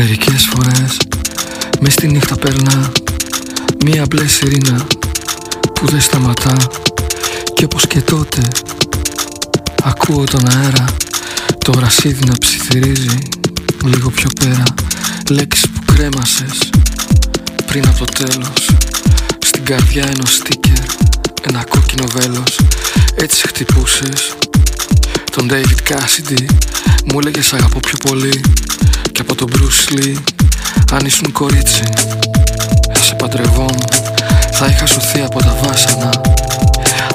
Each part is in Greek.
Μερικές φορές μες στη νύχτα περνά Μία μπλε σιρήνα που δεν σταματά Και όπως και τότε Ακούω τον αέρα Το γρασίδι να ψιθυρίζει Λίγο πιο πέρα Λέξεις που κρέμασες Πριν από το τέλος Στην καρδιά ένα στίκερ Ένα κόκκινο βέλος. Έτσι χτυπούσες. Τον David Cassidy Μου έλεγες αγαπώ πιο πολύ Και από τον Bruce Lee Αν ήσουν κορίτσι. Θα σε παντρευόμουν Θα είχα σωθεί από τα βάσανα.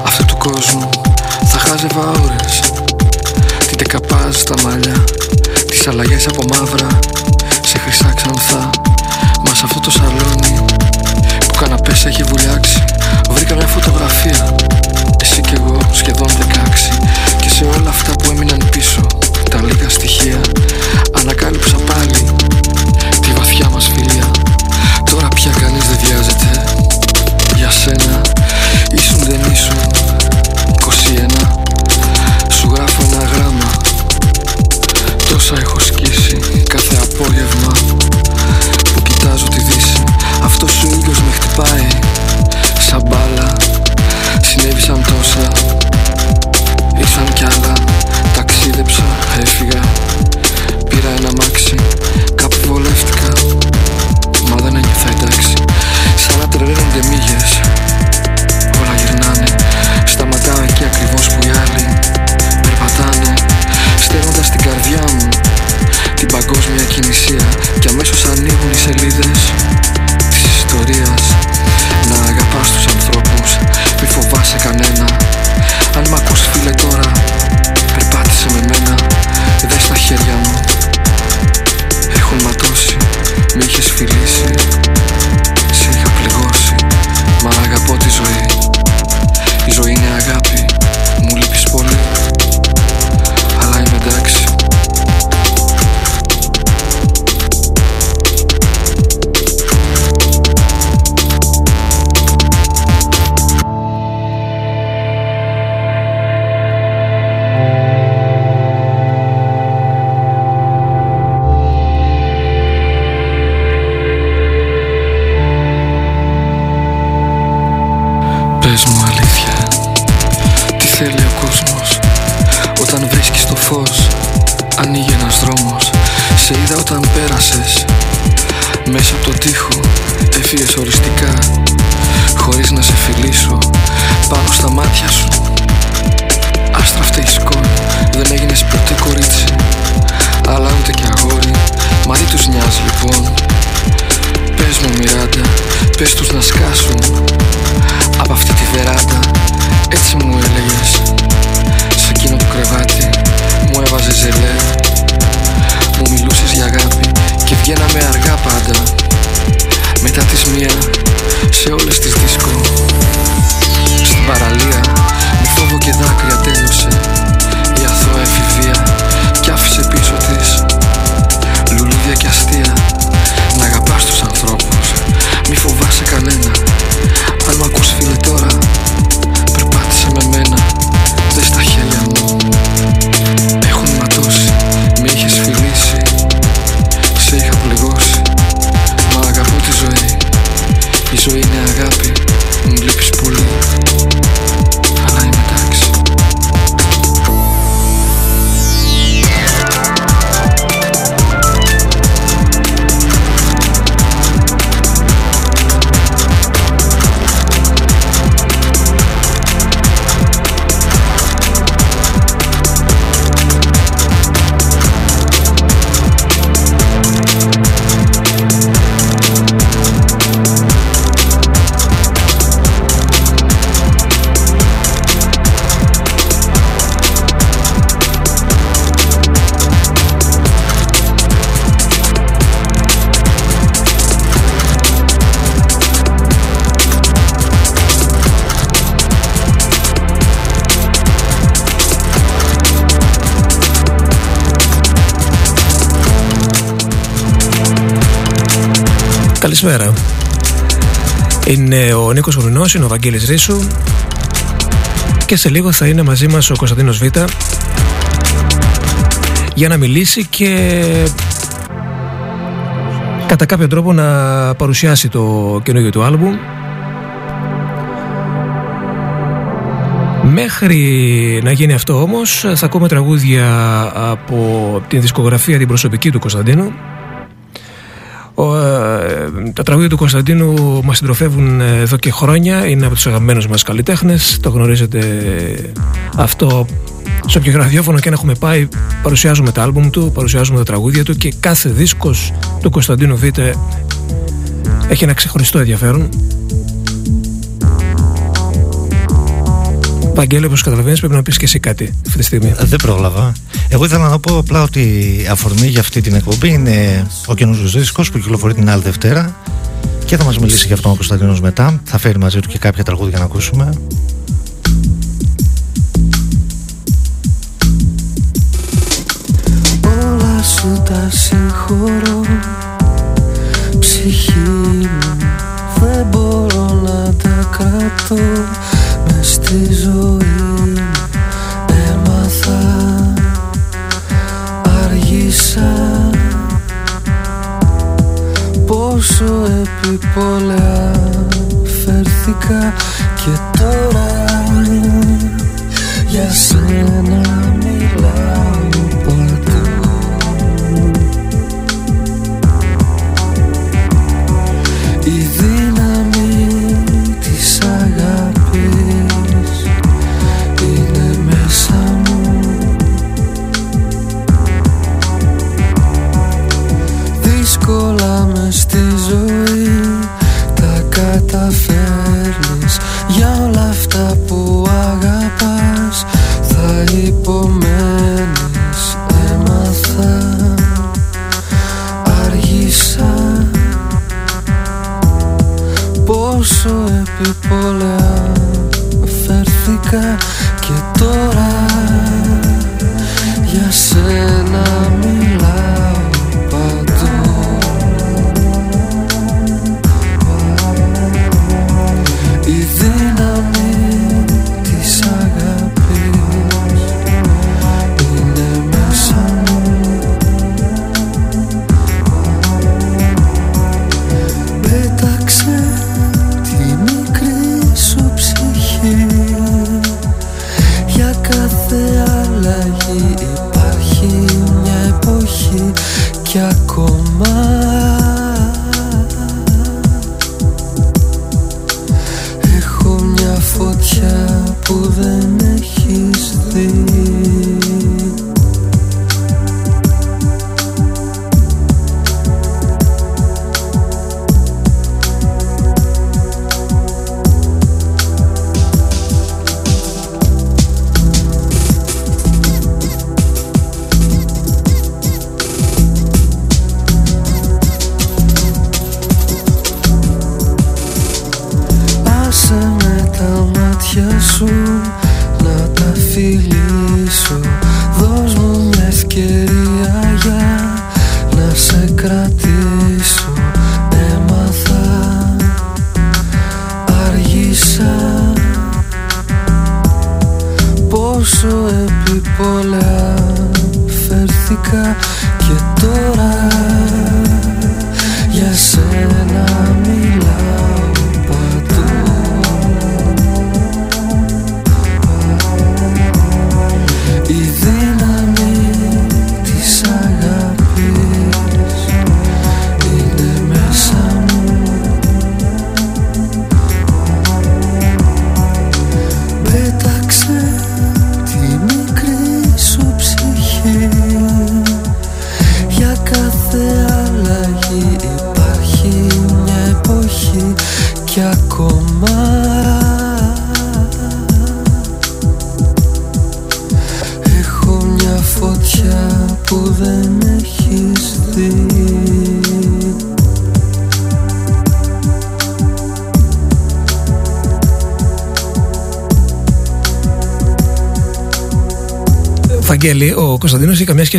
Αυτού του κόσμου Θα χάζευα ώρες. Την τεκαπάζ στα μαλλιά Τις αλλαγές από μαύρα Σε χρυσά ξανθά. Μα σε αυτό το σαλόνι Που καναπές έχει βουλιάξει Βρήκα μια φωτογραφία. Εσύ κι εγώ σχεδόν 16 Και σε όλα αυτά που έμειναν πίσω Τα λίγα στοιχεία Ανακάλυψα σένα Ήσουν δεν ήσουν. 21 Σου γράφω ένα γράμμα. Τόσα έχω σκίσει κάθε απόγευμα. Που κοιτάζω τη δύση. Αυτός ο ήλιος με χτυπάει. Σαν μπάλα. Συνέβησαν τόσα. Ήσαν κι άλλα. Ταξίδεψα, έφυγα Όταν βρίσκεις το φως Ανοίγει ένας δρόμος. Σε είδα όταν πέρασες. Μέσα από το τοίχο Έφυγες οριστικά. Χωρίς να σε φιλήσω Πάνω στα μάτια σου. Άστραφτε η σκόνη Δεν έγινες ποτέ κορίτσι. Αλλά ούτε και αγόρι Μα τι τους νοιάζει λοιπόν Πες μου Μιράντα Πες τους να σκάσουν. Από αυτή τη βεράντα Έτσι μου έλεγες. Σε εκείνο το κρεβάτι Μου έβαζε ζελέ Μου μιλούσες για αγάπη Και βγαίναμε αργά πάντα. Μετά τις μία Σε όλες τις δίσκο. Στην παραλία Με φόβο και δάκρυα τέλειωσε. Η αθώα εφηβεία Κι άφησε πίσω της. Λουλούδια και αστεία Αν Καλησπέρα. Είναι ο Νίκος Γουρνός, είναι ο Βαγγέλης Ρίσου και σε λίγο θα είναι μαζί μας ο Κωνσταντίνος Β για να μιλήσει και κατά κάποιο τρόπο να παρουσιάσει το καινούργιο του άλμπουμ Μέχρι να γίνει αυτό όμως θα ακούμε τραγούδια από την δισκογραφία την προσωπική του Κωνσταντίνου ο, ε, τα τραγούδια του Κωνσταντίνου μας συντροφεύουν εδώ και χρόνια. Είναι από τους αγαπημένους μας καλλιτέχνες. Το γνωρίζετε αυτό σε όποιο ραδιόφωνο και να έχουμε πάει. Παρουσιάζουμε τα άλμπουμ του, παρουσιάζουμε τα τραγούδια του και κάθε δίσκος του Κωνσταντίνου Β έχει ένα ξεχωριστό ενδιαφέρον. Βαγγέλη, όπως καταλαβαίνεις, πρέπει να πεις και εσύ κάτι αυτή τη στιγμή. Δεν πρόλαβα. Εγώ ήθελα να πω απλά ότι η αφορμή για αυτή την εκπομπή είναι ο καινούριο δίσκος που κυκλοφορεί την άλλη Δευτέρα και θα μας μιλήσει για αυτόν ο Κωνσταντίνο μετά. Θα φέρει μαζί του και κάποια τραγούδια να ακούσουμε. Όλα σου τα συγχωρώ Ψυχή μου δεν μπορώ να τα κρατώ στη ζωή πόσο επιπόλαια. Φέρθηκα και τώρα για σένα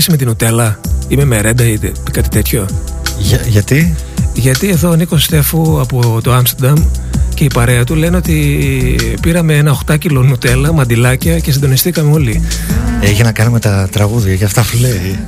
σχέση με την Νουτέλα ή με μερέντα ή κάτι τέτοιο; Για, γιατί; Γιατί εδώ ο Νίκος Στέφου από το Άμστερνταμ και η παρέα του λένε ότι πήραμε ένα 8 κιλό νουτέλα, μαντιλάκια και συντονιστήκαμε όλοι. Έχει να κάνει με τα τραγούδια, για αυτά που λέει.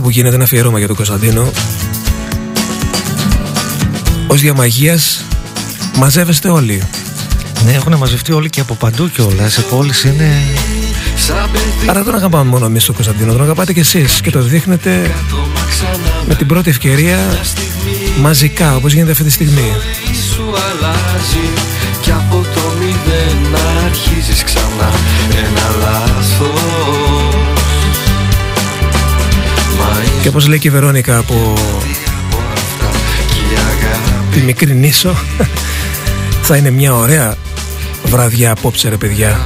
που γίνεται ένα αφιερώμα για τον Κωνσταντίνο ως διαμαγείας μαζεύεστε όλοι ναι, έχουν μαζευτεί όλοι και από παντού κιόλας. σε πόλη είναι. Άρα δεν αγαπάμε μόνο εμείς τον Κωνσταντίνο, τον αγαπάτε κι εσείς και το δείχνετε με την πρώτη ευκαιρία μαζικά όπως γίνεται αυτή τη στιγμή. Και από το μηδέν αρχίζεις ξανά ένα λάθος. Και όπως λέει και η Βερόνικα από τη μικρή νήσο θα είναι μια ωραία βραδιά απόψε ρε παιδιά.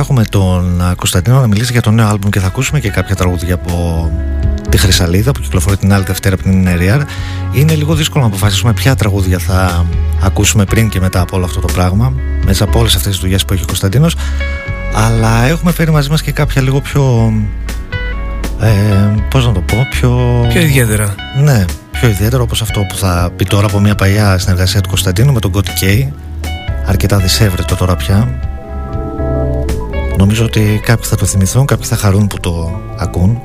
Θα έχουμε τον Κωνσταντίνο να μιλήσει για το νέο άλμπουμ και θα ακούσουμε και κάποια τραγούδια από τη Χρυσαλίδα που κυκλοφορεί την άλλη Δευτέρα από την NRR είναι λίγο δύσκολο να αποφασίσουμε ποια τραγούδια θα ακούσουμε πριν και μετά από όλο αυτό το πράγμα μέσα από όλες αυτές τις δουλειές που έχει ο Κωνσταντίνος. Αλλά έχουμε φέρει μαζί μας και κάποια λίγο πιο ε, πώς να το πω πιο... πιο ιδιαίτερα. Ναι, πιο ιδιαίτερα όπως αυτό που θα πει τώρα από μια παλιά συνεργασία του Κωνσταντίνου με τον Gotti K αρκετά δυσέβρετο τώρα πια Νομίζω ότι κάποιοι θα το θυμηθούν, κάποιοι θα χαρούν που το ακούν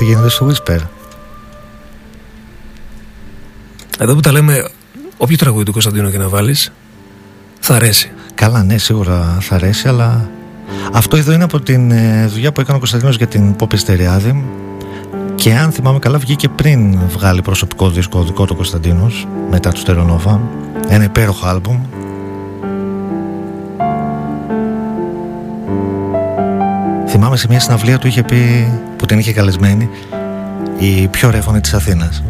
τι γίνεται στο Whisper; Εδώ που τα λέμε, όποιο τραγούδι του Κωνσταντίνου και να βάλεις, θα αρέσει. Καλά, ναι, σίγουρα θα αρέσει, αλλά αυτό εδώ είναι από την ε, δουλειά που έκανε ο Κωνσταντίνος για την Pop Εστεριάδη και αν θυμάμαι καλά βγήκε πριν βγάλει προσωπικό δίσκο δικό του Κωνσταντίνος μετά του Στερονόβα ένα υπέροχο άλμπουμ Θυμάμαι σε μια συναυλία του είχε πει που την είχε καλεσμένη η πιο ρεύωνη της Αθήνας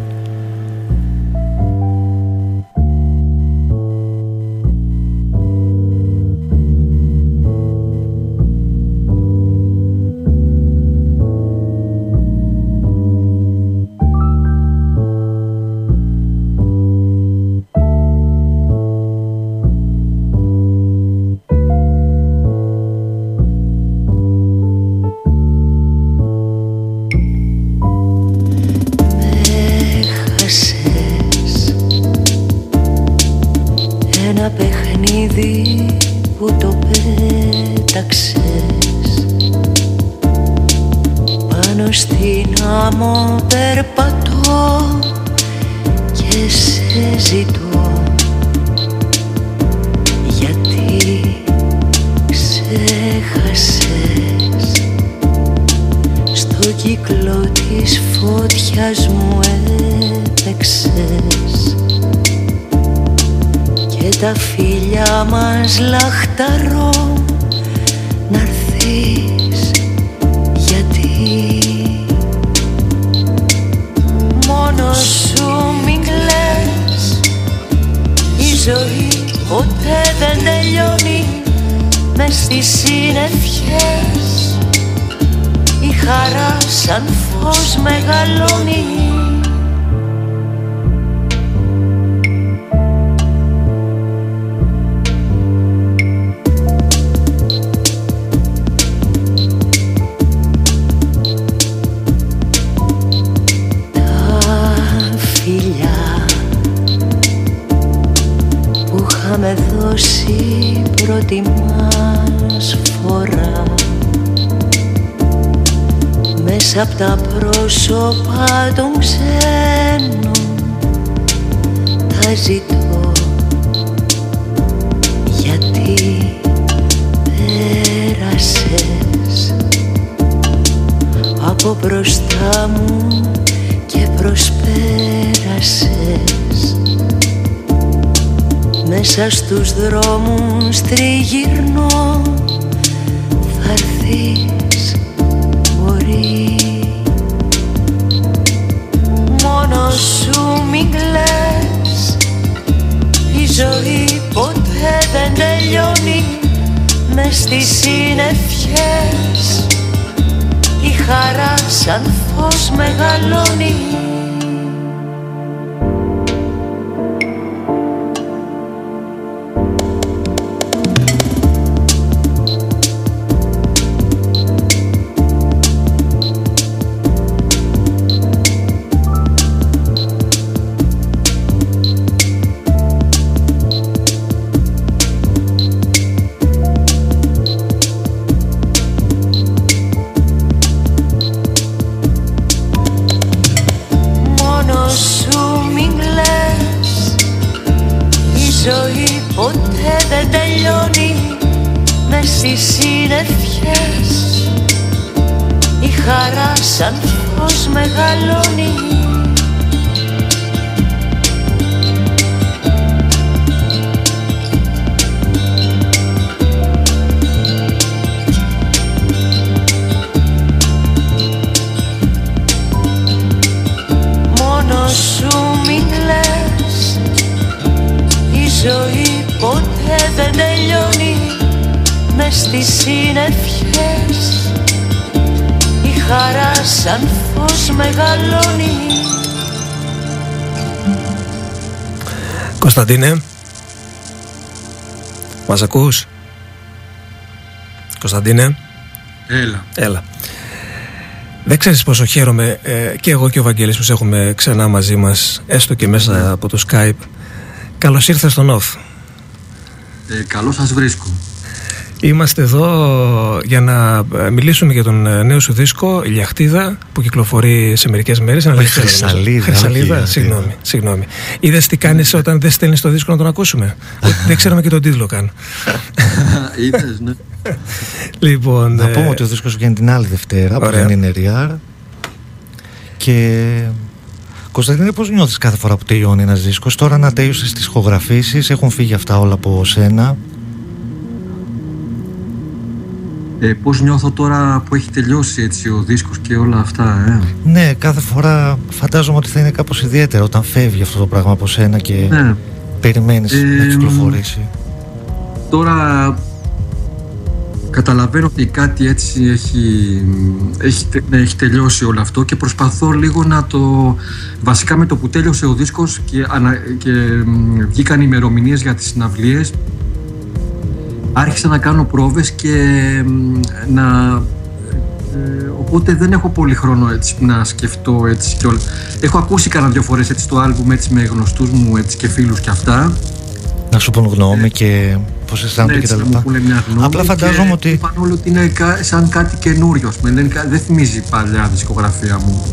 Κωνσταντίνε Μας ακούς; Κωνσταντίνε. Έλα. Έλα. Δεν ξέρεις πόσο χαίρομαι ε, και εγώ και ο Βαγγέλης που σε έχουμε ξανά μαζί μας έστω και μέσα ναι. από το Skype. Καλώς ήρθες στον Off. Ε, Καλώς σας βρίσκω Είμαστε εδώ για να ε, μιλήσουμε για τον ε, νέο σου δίσκο Λιαχτίδα που κυκλοφορεί σε μερικές μέρες Όχι, Χρυσαλίδα. Χρυσαλίδα, συγγνώμη, συγγνώμη. Είδες τι κάνεις όταν δεν στέλνεις το δίσκο να τον ακούσουμε; δεν ξέραμε και τον τίτλο καν. Είδες, ναι. Λοιπόν, να πούμε ότι ο δίσκος βγαίνει την άλλη Δευτέρα που δεν είναι RR και Κωνσταντίνε, πώς νιώθεις κάθε φορά που τελειώνει ένας δίσκος; Τώρα να τέλειωσες τις ηχογραφήσεις έχουν φύγει αυτά όλα από σένα ε, πώς νιώθω τώρα που έχει τελειώσει έτσι ο δίσκος και όλα αυτά ε; Ναι, κάθε φορά φαντάζομαι ότι θα είναι κάπως ιδιαίτερο όταν φεύγει αυτό το πράγμα από σένα και ναι. περιμένεις ε, να κυκλοφορήσει Τώρα καταλαβαίνω ότι κάτι έτσι έχει, έχει, ναι, έχει τελειώσει όλο αυτό και προσπαθώ λίγο να το βασικά με το που τέλειωσε ο δίσκος και, ανα, και βγήκαν ημερομηνίες για τις συναυλίες άρχισα να κάνω πρόβες και να... Ε, οπότε δεν έχω πολύ χρόνο έτσι να σκεφτώ έτσι και όλα. Έχω ακούσει κανένα δυο φορές έτσι το άλμπουμ έτσι με γνωστούς μου έτσι και φίλους και αυτά. Να σου πούν γνώμη ε, και πώς αισθάνονται ναι, και τα λοιπά. Απλά φαντάζομαι ότι... Είπαν όλοι ότι είναι σαν κάτι καινούριο, δεν, δεν θυμίζει παλιά δισκογραφία μου.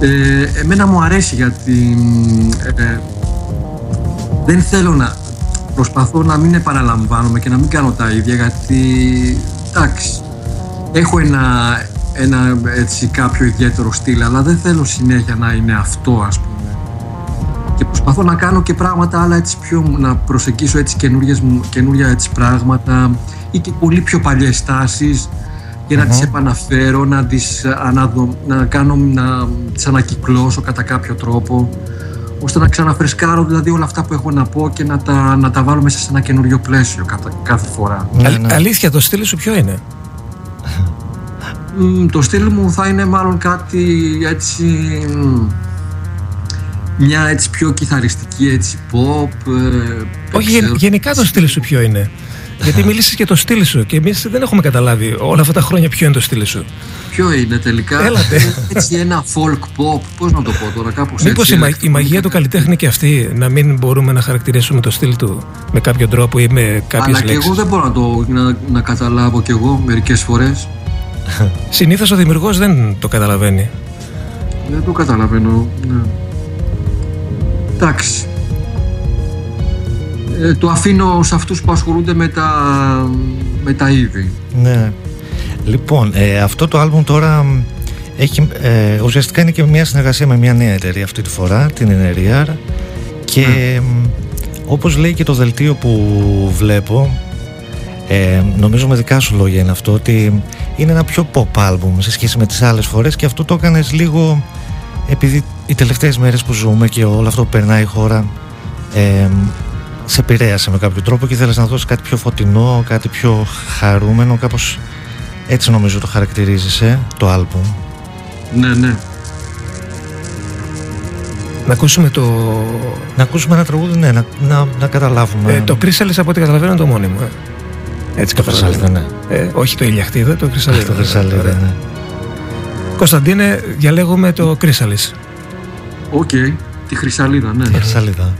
Ε, εμένα μου αρέσει γιατί ε, δεν θέλω να προσπαθώ να μην επαναλαμβάνομαι και να μην κάνω τα ίδια γιατί εντάξει έχω ένα, ένα έτσι κάποιο ιδιαίτερο στυλ αλλά δεν θέλω συνέχεια να είναι αυτό ας πούμε. Και προσπαθώ να κάνω και πράγματα άλλα έτσι πιο να προσεγγίσω έτσι καινούργια έτσι πράγματα ή και πολύ πιο παλιές τάσεις και να τις επαναφέρω, να τις αναδο, να κάνω, να τις ανακυκλώσω κατά κάποιο τρόπο ώστε να ξαναφρεσκάρω δηλαδή όλα αυτά που έχω να πω και να τα, να τα βάλω μέσα σε ένα καινούριο πλαίσιο κάθε, κάθε φορά. Ναι, ναι. Αλήθεια, το στυλ σου ποιο είναι; το στυλ μου θα είναι μάλλον κάτι έτσι μια έτσι πιο κιθαριστική έτσι pop ε, Όχι γενικά το στυλ σου ποιο είναι; Γιατί μίλησες και το στυλ σου και εμείς δεν έχουμε καταλάβει όλα αυτά τα χρόνια ποιο είναι το στυλ σου. Ποιο είναι τελικά; Έλατε. Έτσι ένα folk pop, πώς να το πω τώρα, κάπως έτσι. Μήπως η, η μαγεία του καλλιτέχνη και αυτή να μην μπορούμε να χαρακτηρίσουμε το στυλ του με κάποιο τρόπο ή με κάποιες λέξει. Αλλά και εγώ δεν μπορώ να το να, να καταλάβω κι εγώ μερικές φορές. Συνήθως ο δημιουργός δεν το καταλαβαίνει. Δεν το καταλαβαίνω. Ναι. Εντάξει. Ε, το αφήνω σε αυτούς που ασχολούνται με τα, με τα είδη. Ναι. Λοιπόν, ε, αυτό το άλμπουμ τώρα έχει, ε, ουσιαστικά είναι και μια συνεργασία με μια νέα εταιρεία αυτή τη φορά, την NRR και mm. όπως λέει και το δελτίο που βλέπω ε, νομίζω με δικά σου λόγια είναι αυτό ότι είναι ένα πιο pop άλμπουμ σε σχέση με τις άλλες φορές και αυτό το έκανες λίγο επειδή οι τελευταίες μέρες που ζούμε και όλο αυτό που περνάει η χώρα ε, σε επηρέασε με κάποιο τρόπο και ήθελες να δώσεις κάτι πιο φωτεινό, κάτι πιο χαρούμενο, κάπως έτσι νομίζω το χαρακτηρίζεσαι, το άλμπουμ. Ναι, ναι. Να ακούσουμε το... Να ακούσουμε ένα τραγούδι, ναι, να, να, να καταλάβουμε. Ε, το Κρίσαλης από ό,τι καταλαβαίνω είναι το μόνιμο. Ε. Έτσι το Κρίσαλιδα, ναι. Ε, όχι το Ηλιαχτίδα, το Κρίσαλιδα. το Κρίσαλιδα, ναι. Κωνσταντίνε, διαλέγουμε το Κρίσαλης. Οκ, okay. τη Χρυσαλίδα, ναι. Τη Χρυσαλίδα.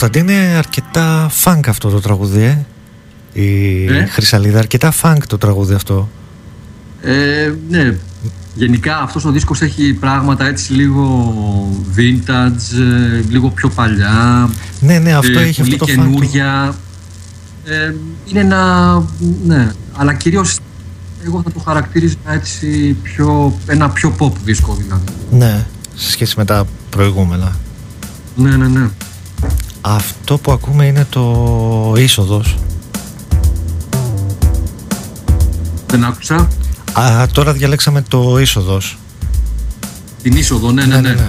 Κωνσταντίνε, αρκετά φανκ αυτό το τραγούδι, ε. Η Ε; Χρυσαλίδα, αρκετά φανκ το τραγούδι αυτό. Ε, ναι, γενικά αυτός ο δίσκος έχει πράγματα έτσι λίγο vintage, ε, λίγο πιο παλιά, Ναι, ναι, αυτό ε, έχει πολύ αυτό το φανκ. καινούρια. Ε, είναι ένα, ναι, αλλά κυρίως εγώ θα το χαρακτήριζα έτσι πιο, ένα πιο pop δίσκο δηλαδή. Ναι, σε σχέση με τα προηγούμενα. Ναι, ναι, ναι. Αυτό που ακούμε είναι το είσοδος. Δεν άκουσα. Α, τώρα διαλέξαμε το είσοδος. Την είσοδο, ναι, ναι, ναι.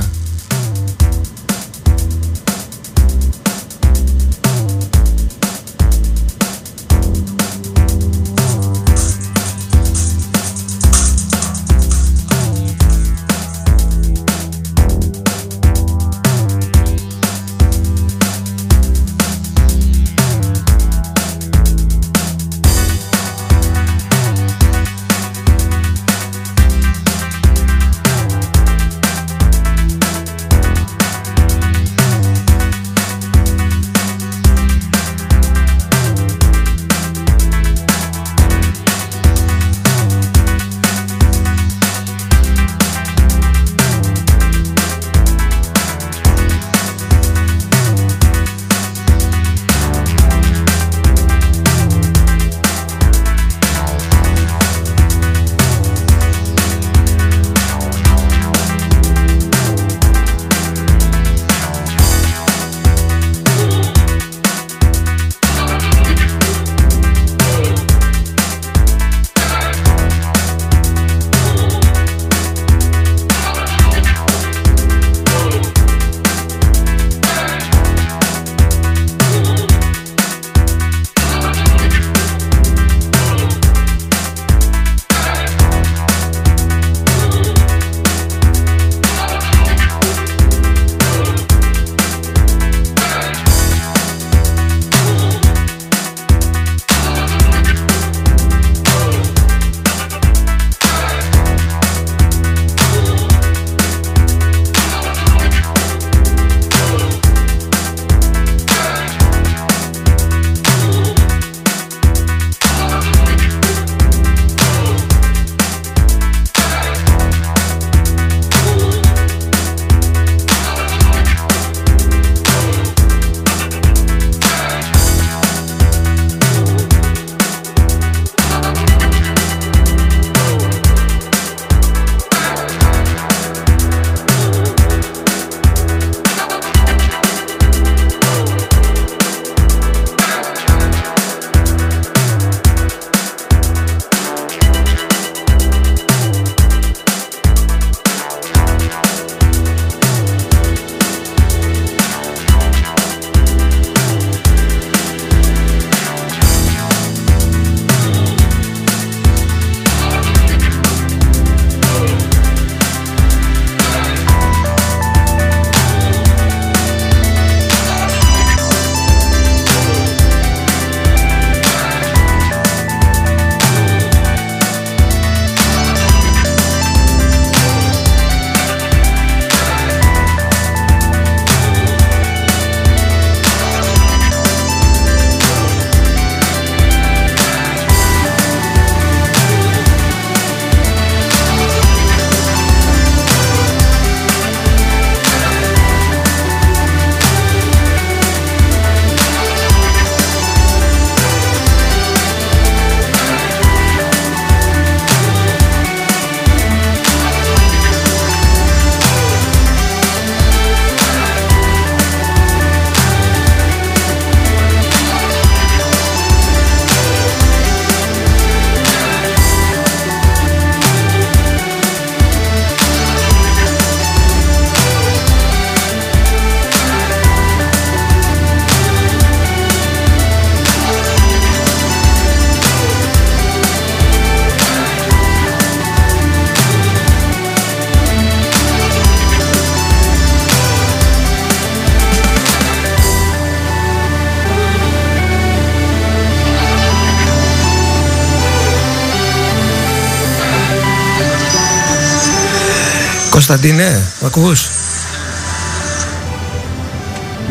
Κωνσταντίνε, μ' ακούς;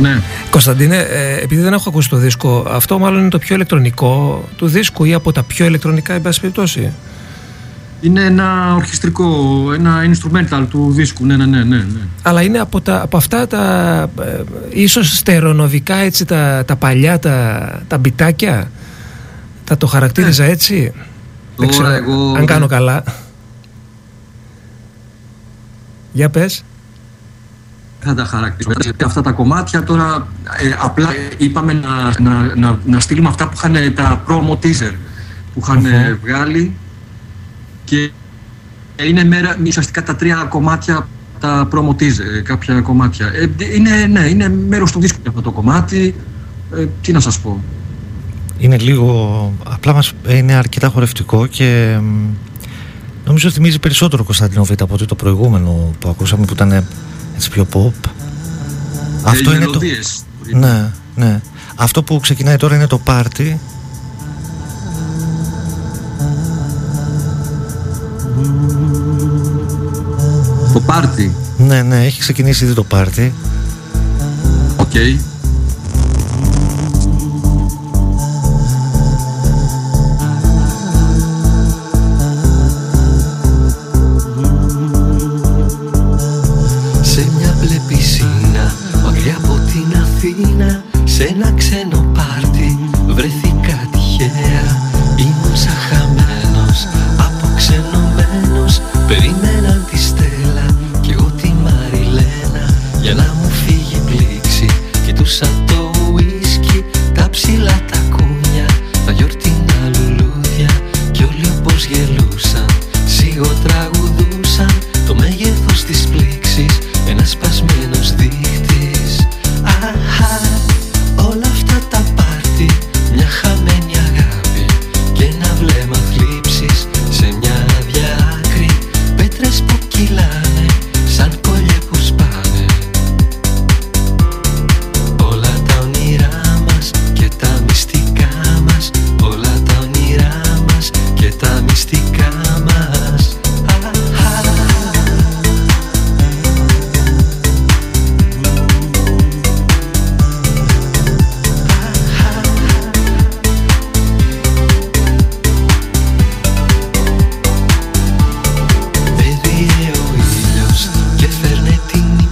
Ναι. Κωνσταντίνε, ε, επειδή δεν έχω ακούσει το δίσκο, αυτό μάλλον είναι το πιο ηλεκτρονικό του δίσκου ή από τα πιο ηλεκτρονικά, εν πάση περιπτώσει; Είναι ένα ορχιστρικό, ένα instrumental του δίσκου, ναι, ναι, ναι. ναι. ναι. Αλλά είναι από, τα, από αυτά τα ε, ίσως στερονοδικά έτσι τα, τα παλιά, τα, τα μπιτάκια; Θα το χαρακτήριζα Ναι. έτσι; Δεν Τώρα ξέρω εγώ αν κάνω δεν- καλά. Για πες. θα τα χαρακτηρίσω. Γιατί Αυτά τα κομμάτια τώρα ε, απλά ε, είπαμε να, να, να, να στείλουμε αυτά που είχαν τα promo teaser που είχαν ε, βγάλει και είναι μέρα, ουσιαστικά τα τρία κομμάτια τα promo teaser, ε, κάποια κομμάτια. Ε, είναι, ναι, είναι μέρος του δίσκου αυτό το κομμάτι. Ε, τι να σας πω. Είναι λίγο. Απλά μας είναι αρκετά χορευτικό και μ, νομίζω θυμίζει περισσότερο Κωνσταντινό Β από ότι το προηγούμενο που ακούσαμε που ήταν έτσι πιο pop. Αυτό Ε, οι είναι το. μελωδίες. Ναι, ναι. Αυτό που ξεκινάει τώρα είναι το πάρτι. Το πάρτι. Ναι, ναι, έχει ξεκινήσει ήδη το πάρτι. Οκ. Σε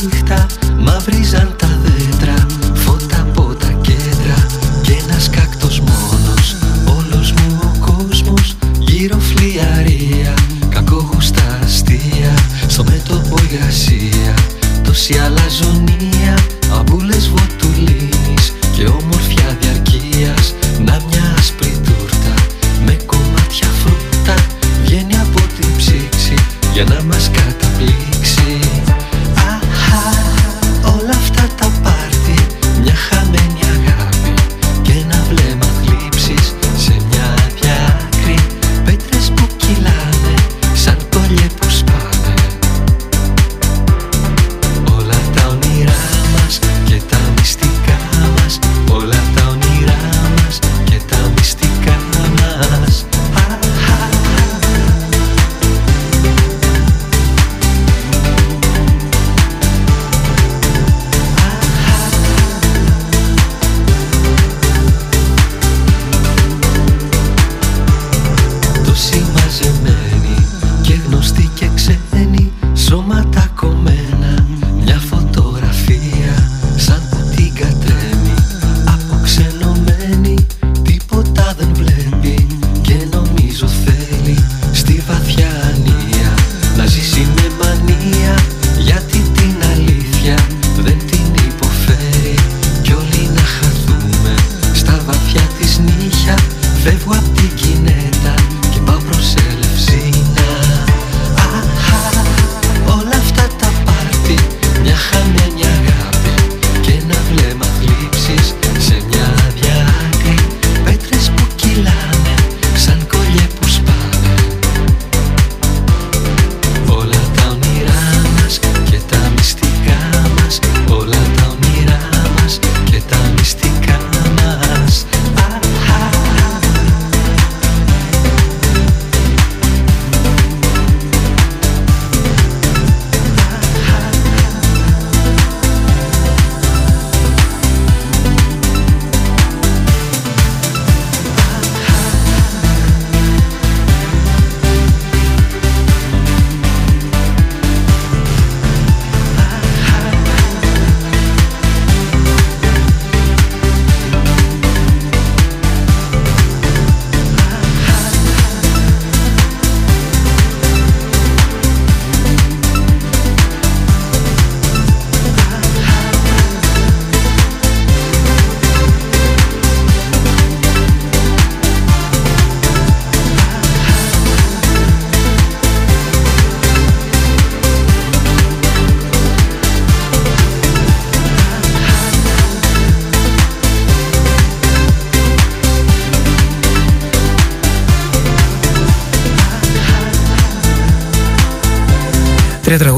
νύχτα. Μαυρίζαν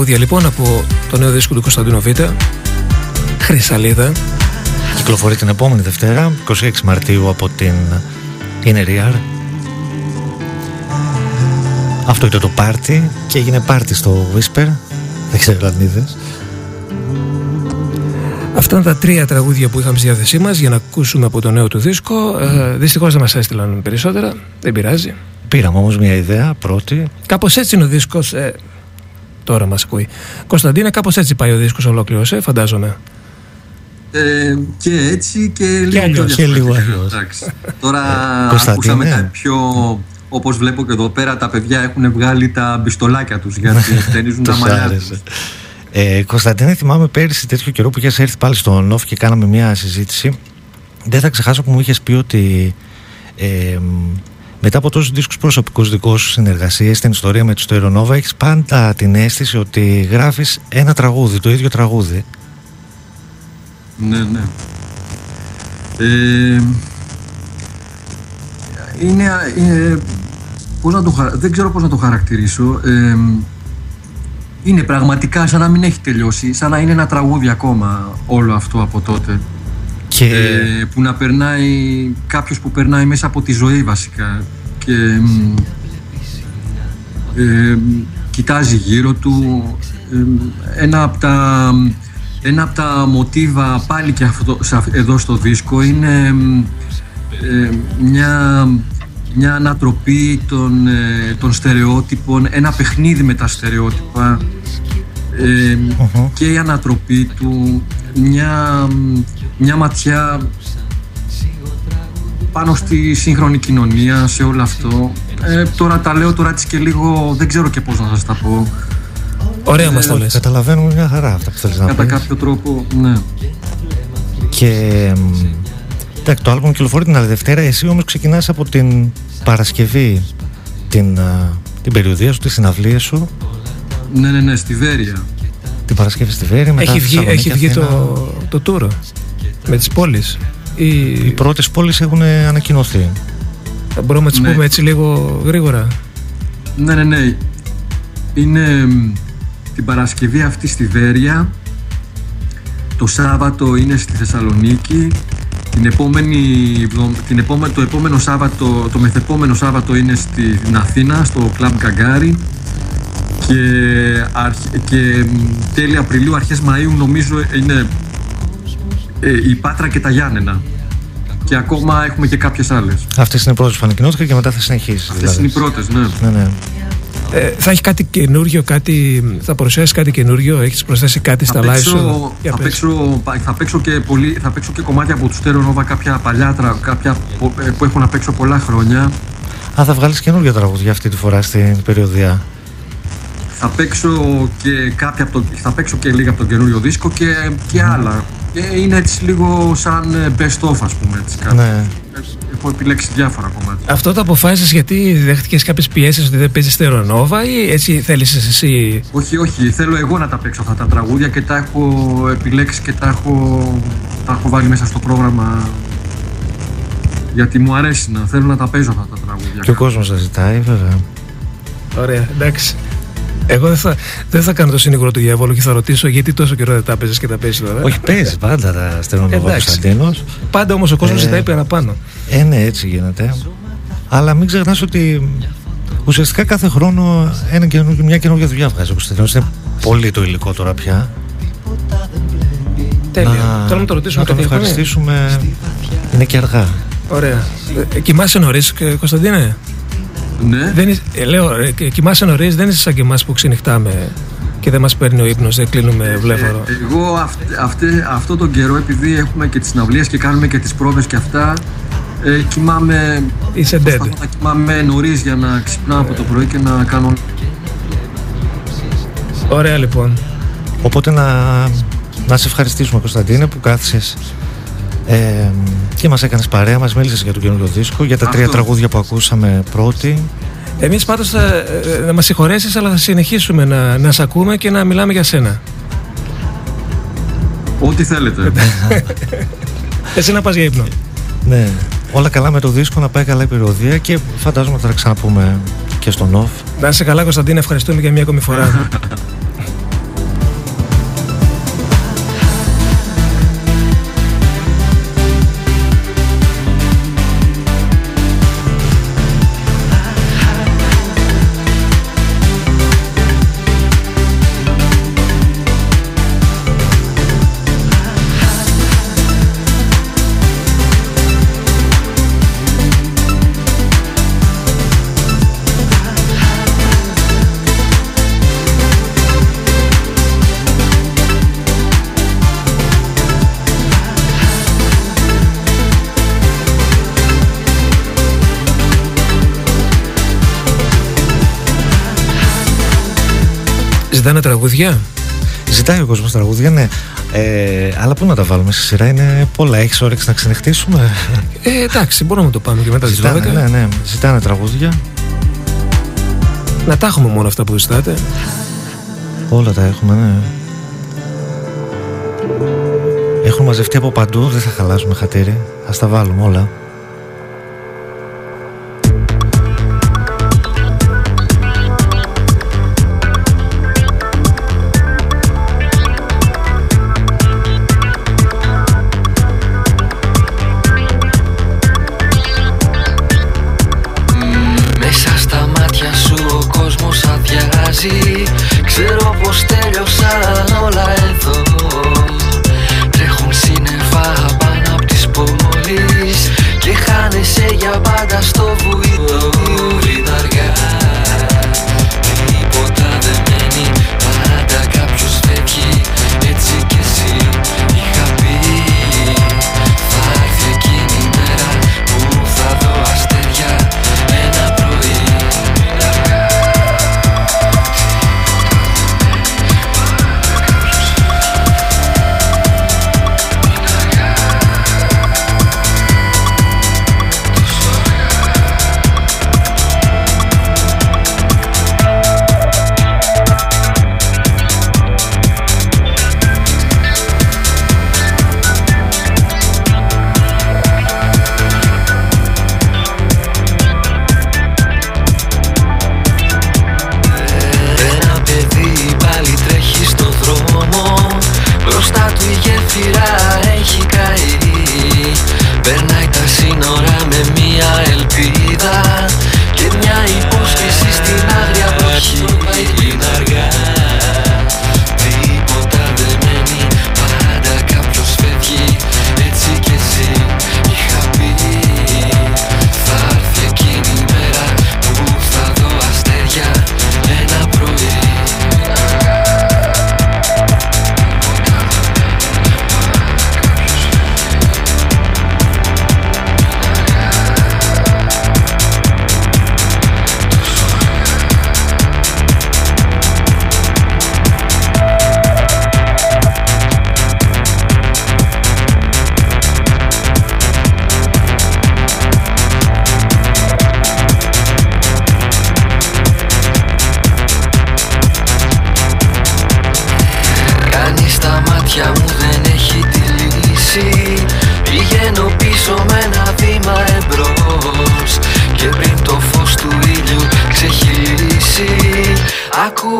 τραγούδια λοιπόν από το νέο δίσκο του Κωνσταντίνο Β. Χρυσαλίδα. Κυκλοφορεί την επόμενη Δευτέρα, 26 Μαρτίου από την Inner Ear. Αυτό ήταν το πάρτι και έγινε πάρτι στο Whisper. Δεν ξέρω αν είδες. Αυτά είναι τα τρία τραγούδια που είχαμε στη διάθεσή μας για να ακούσουμε από το νέο του δίσκο. Ε, Δυστυχώς δεν μας έστειλαν περισσότερα. Δεν πειράζει. Πήραμε όμως μια ιδέα πρώτη. Κάπως έτσι είναι ο δίσκος. Ε, τώρα μας ακούει. Κωνσταντίνα, κάπως έτσι πάει ο δίσκος ολόκληρο, ε, φαντάζομαι. Ε, και έτσι και λίγο αλλιώς, πιο και λίγο διαφορετικά. αλλιώς. Εντάξει. Τώρα Κωνσταντίνε. ακούσαμε τα πιο... Όπως βλέπω και εδώ πέρα τα παιδιά έχουν βγάλει τα μπιστολάκια τους γιατί χτενίζουν τα Τους μαλλιά άρεσε. τους. Ε, Κωνσταντίνε, θυμάμαι πέρυσι τέτοιο καιρό που είχες έρθει πάλι στο Νόφ και κάναμε μια συζήτηση. Δεν θα ξεχάσω που μου είχες πει ότι ε, μετά από τόσους δίσκους προσωπικούς δικούς σου συνεργασίες στην ιστορία με τους Στερεονόβα έχεις πάντα την αίσθηση ότι γράφεις ένα τραγούδι, το ίδιο τραγούδι. Ναι, ναι. Ε, είναι, ε, πώς να το, χαρα- δεν ξέρω πώς να το χαρακτηρίσω. Ε, είναι πραγματικά σαν να μην έχει τελειώσει, σαν να είναι ένα τραγούδι ακόμα όλο αυτό από τότε. Και Ε, που να περνάει κάποιος που περνάει μέσα από τη ζωή βασικά και μ, ε, κοιτάζει γύρω του ε, ένα από τα ένα από τα μοτίβα πάλι και αυτό, σε αυ- εδώ στο δίσκο είναι μ, ε, μια, μια ανατροπή των, ε, των στερεότυπων, ένα παιχνίδι με τα στερεότυπα ε, Μμμ. και η ανατροπή του, μια, μια ματιά πάνω στη σύγχρονη κοινωνία, σε όλο αυτό. Ε, τώρα τα λέω τώρα έτσι και λίγο, δεν ξέρω και πώς να σας τα πω. Ωραία μας το λες. καταλαβαίνουμε μια χαρά αυτά που θέλεις να Κατά πεις. κάποιο τρόπο, ναι. Και μ, εντάξει, το άλμπουμ κυκλοφορεί την άλλη Δευτέρα. Εσύ όμως ξεκινάς από την Παρασκευή την, α, την περιοδία σου, τις συναυλίες σου. Ναι, ναι, ναι, στη Βέρεια. Την Παρασκευή στη Βέρεια, μετά Έχει βγει, Θεσσαλονίκη, έχει βγει Αθήνα. το, το tour με τις πόλεις. Οι Ή πρώτες πόλεις έχουν ανακοινωθεί. μπορούμε να τις Ναι. πούμε έτσι λίγο γρήγορα. Ναι, ναι, ναι. Είναι μ, την Παρασκευή αυτή στη Βέρεια. Το Σάββατο είναι στη Θεσσαλονίκη. Την επόμενη, εβδο- την επόμενη, το επόμενο Σάββατο, το μεθεπόμενο Σάββατο είναι στην Αθήνα, στο Club Γκαγκάρι. Και, αρχ- και μ, τέλη Απριλίου, αρχές Μαΐου νομίζω είναι ε, η Πάτρα και τα Γιάννενα. Και ακόμα έχουμε και κάποιες άλλες. Αυτές είναι οι πρώτες που ανακοινώθηκαν και μετά θα συνεχίσεις. Αυτές είναι οι πρώτες, ναι. Ναι, ναι. Ε, θα έχει κάτι καινούριο, κάτι, θα παρουσιάσεις κάτι καινούριο, έχεις προσθέσει κάτι στα θα live σου. παίξω, Για θα, πες. παίξω, θα, παίξω και πολύ, θα παίξω και κομμάτια από τους Stereo Nova, κάποια παλιά τρα, κάποια που, ε, που έχω να παίξω πολλά χρόνια. Α, θα βγάλεις καινούργια τραγούδια αυτή τη φορά στην περιοδία. Θα παίξω και, κάποια από το, θα παίξω και λίγα από τον καινούριο δίσκο και, και άλλα. Και είναι έτσι λίγο σαν ε, best of, ας πούμε. Έτσι, κάτι. Ναι. Έχω επιλέξει διάφορα κομμάτια. Αυτό το αποφάσισες γιατί δέχτηκες κάποιες πιέσεις ότι δεν παίζεις στερεονόβα ή έτσι θέλει εσύ; Όχι, όχι, θέλω εγώ να τα παίξω αυτά τα τραγούδια και τα έχω επιλέξει και τα έχω, τα έχω βάλει μέσα στο πρόγραμμα. Γιατί μου αρέσει να θέλω να τα παίζω αυτά τα τραγούδια. Και ο κόσμος θα ζητάει, βέβαια. Ωραία, εντάξει. Εγώ δεν θα, δεν θα κάνω το συνήγορο του διαβόλου και θα ρωτήσω γιατί τόσο καιρό δεν τα παίζεις και τα παίζεις τώρα. Όχι, παίζεις πάντα τα στερεονοβά Εντάξει. Κωνσταντίνος. Πάντα όμως ο κόσμος Ε, ζητάει παραπάνω. Ε, ναι, έτσι γίνεται. Αλλά μην ξεχνάς ότι ουσιαστικά κάθε χρόνο ένα καινούργιο, μια καινούργια δουλειά βγάζει ο Κωνσταντίνος. Είναι πολύ το υλικό τώρα πια. Τέλεια. Τώρα να το ρωτήσουμε να τον κάτι ακόμη. ευχαριστήσουμε. Είναι και αργά. Ωραία. Ε, κοιμάσαι νωρίς, Κωνσταντίνε; Ναι. Δεν είσαι, ε, λέω, ε, και- κοιμάσαι νωρίς, δεν είσαι σαν και εμά που ξενυχτάμε και δεν μας παίρνει ο ύπνος, δεν κλείνουμε βλέφαρο. Ε, εγώ αυ- αυτε- αυτό τον καιρό, επειδή έχουμε και τις συναυλίες και κάνουμε και τις πρόβες και αυτά, ε, κοιμάμαι, Είσαι dead. προσπαθώ να κοιμάμαι νωρίς για να ξυπνάω από το πρωί και να κάνω... Ωραία λοιπόν. Οπότε να, να σε ευχαριστήσουμε Κωνσταντίνε που κάθισες ε, και μας έκανες παρέα, μας μίλησες για το καινούριο δίσκο, για τα τρία Αυτό. τραγούδια που ακούσαμε πρώτη. Εμείς πάντως θα ε, ε, να μας συγχωρέσεις, αλλά θα συνεχίσουμε να, να σε ακούμε και να μιλάμε για σένα. Ό,τι θέλετε. Εσύ να πας για ύπνο. Ναι, όλα καλά με το δίσκο, να πάει καλά η περιοδία και φαντάζομαι θα τα ξαναπούμε και στον off. Να είσαι καλά, Κωνσταντίνε, ευχαριστούμε για μια ακόμη φορά. Ζητάνε τραγούδια; Ζητάει ο κόσμος τραγούδια, ναι. Ε, αλλά πού να τα βάλουμε στη σειρά, είναι πολλά. Έχεις όρεξη να ξενυχτήσουμε; Ε, εντάξει, μπορούμε να το πάμε και μετά τις 12. Ναι, ναι, ζητάνε τραγούδια. Να τα έχουμε μόνο αυτά που ζητάτε. Όλα τα έχουμε, ναι. Έχουν μαζευτεί από παντού, δεν θα χαλάσουμε χατήρι. Ας τα βάλουμε όλα.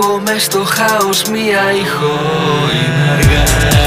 ακούω μες στο χάος μία ήχο είναι αργά.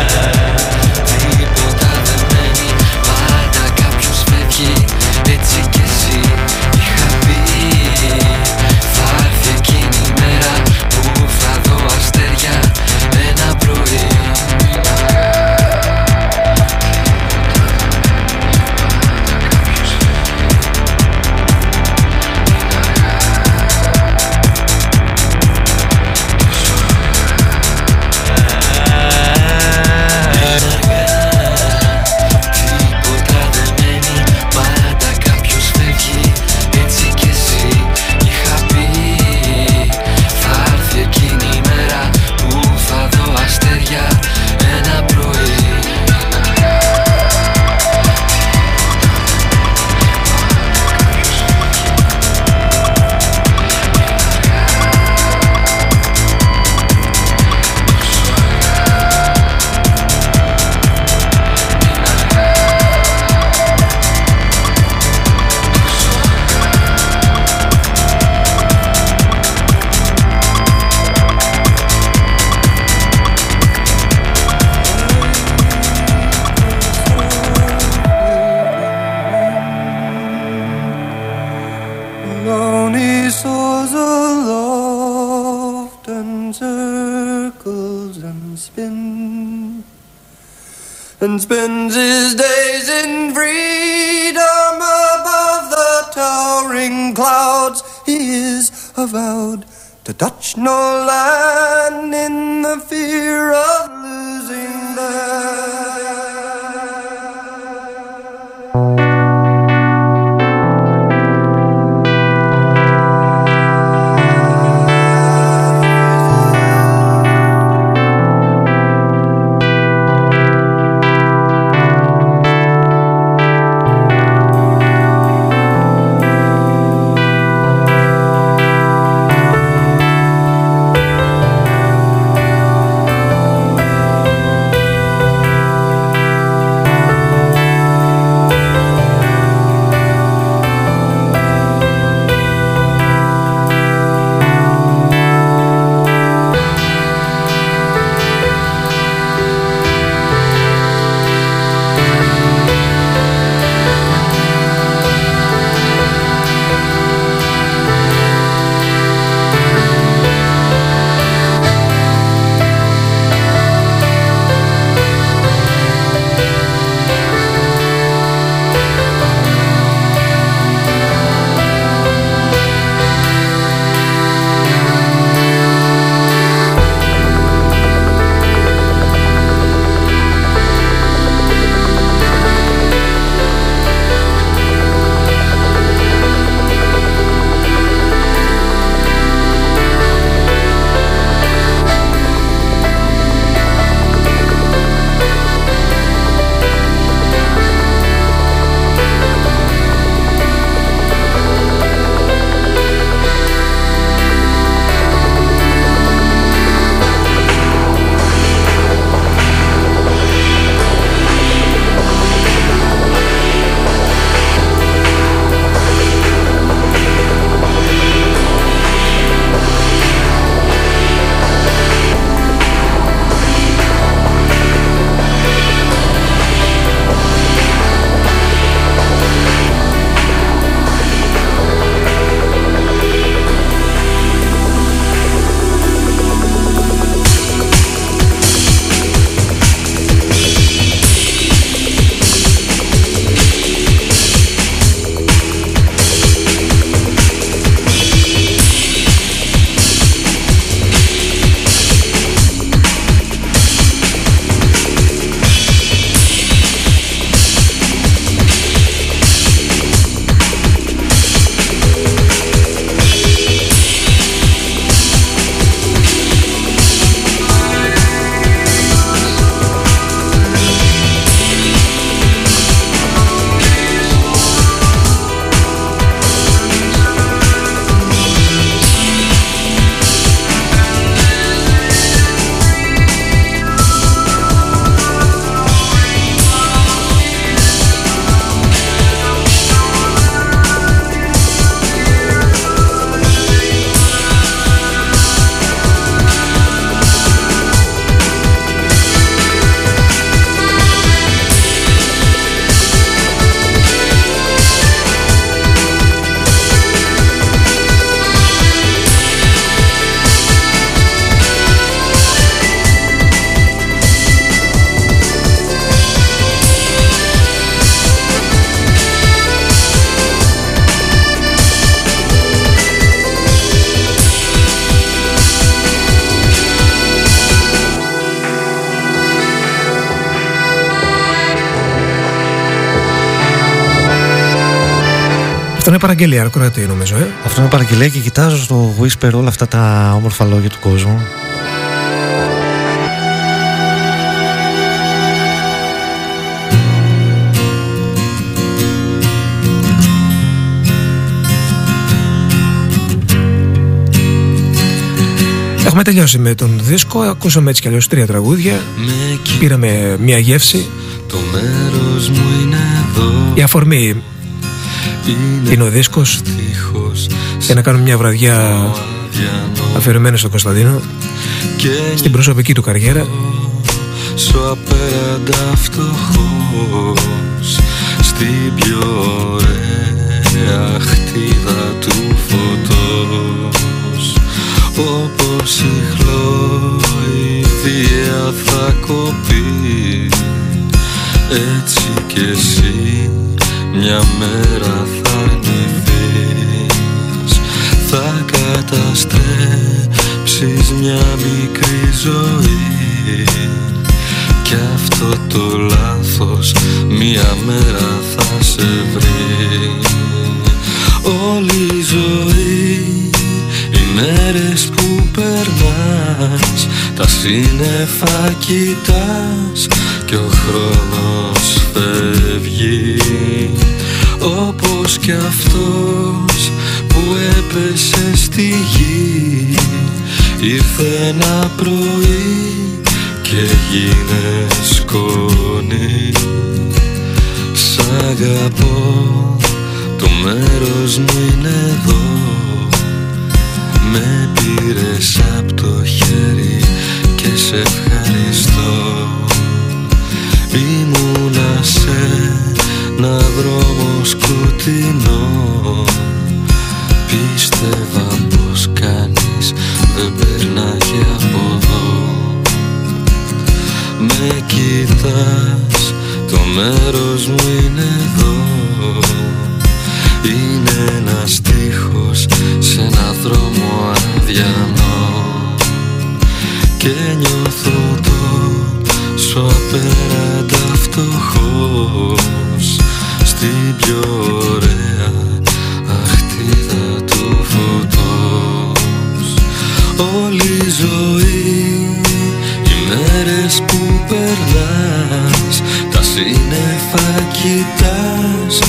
Αυτό είναι παραγγελία, ακροατή νομίζω. Ε; Αυτό είναι παραγγελία και κοιτάζω στο Whisper όλα αυτά τα όμορφα λόγια του κόσμου. Έχουμε τελειώσει με τον δίσκο, ακούσαμε έτσι κι αλλιώς τρία τραγούδια, πήραμε μια γεύση. Το μέρος μου είναι εδώ. Η αφορμή είναι ο δίσκος; για να κάνουμε μια βραδιά αφιερωμένη στον Κωνσταντίνο στην προσωπική του καριέρα. σου απέραντα φτωχός στην πιο ωραία χτίδα του φωτός. Όπως η χλωιδία θα κοπεί έτσι κι εσύ μια μέρα θα αρνηθείς Θα καταστρέψεις μια μικρή ζωή. Κι αυτό το λάθος μια μέρα θα σε βρει. Όλη η ζωή οι μέρες που περνάς Τα σύννεφα κοιτάς και ο χρόνος φεύγει. Όπως κι αυτός που έπεσε στη γη ήρθε ένα πρωί και γίνε σκόνη. Σ' αγαπώ το μέρος μου είναι εδώ με πήρες απ' το χέρι και σε ευχαριστώ. Ήμουνα σε ένα δρόμο σκοτεινό. Πίστευα πως κανείς δεν περνάει από εδώ. Με κοιτάς, το μέρος μου είναι εδώ Είναι ένας στίχος σε ένα δρόμο αδιανό. Και νιώθω το σου απέραντα φτωχός. Στην πιο ωραία αχτίδα του φωτός. Όλη η ζωή, οι μέρες που περνάς τα σύννεφα κοιτάς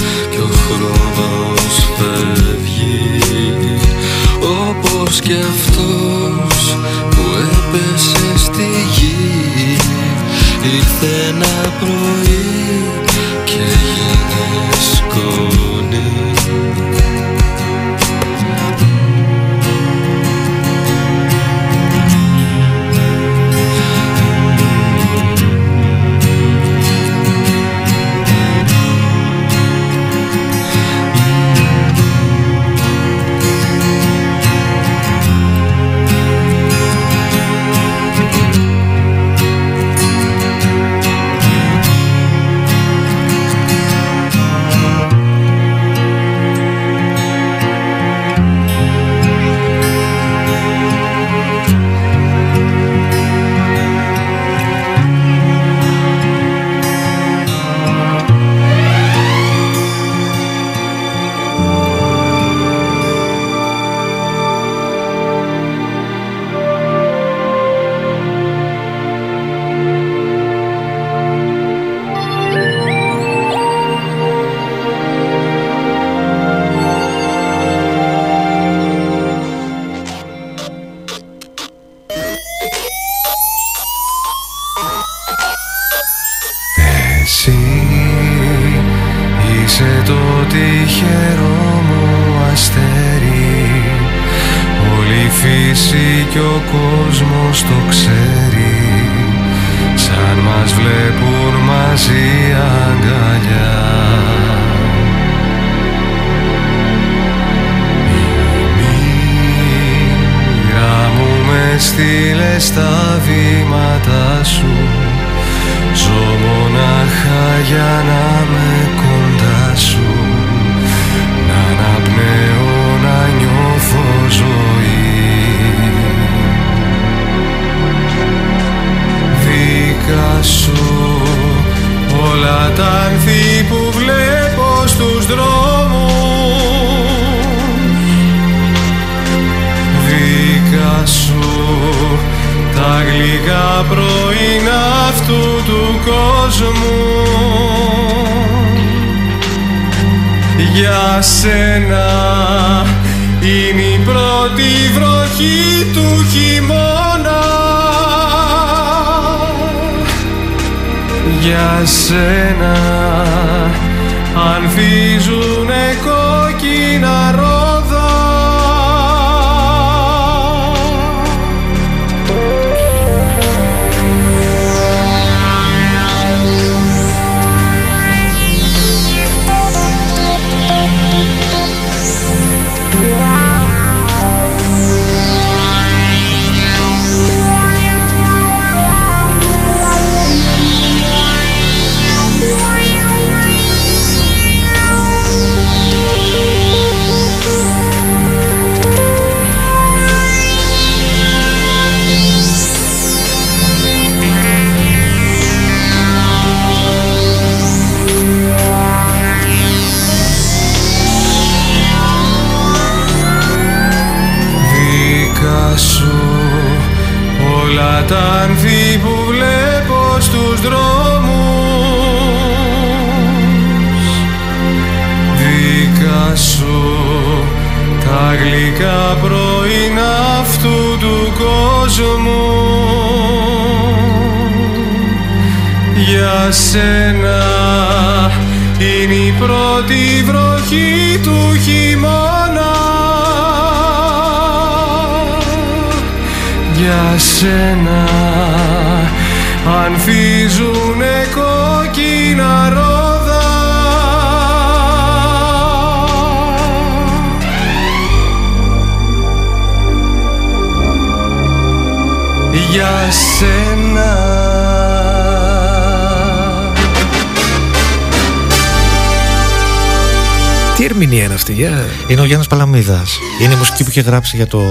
Είναι ο Γιάννης Παλαμίδας. Είναι η μουσική που είχε γράψει για το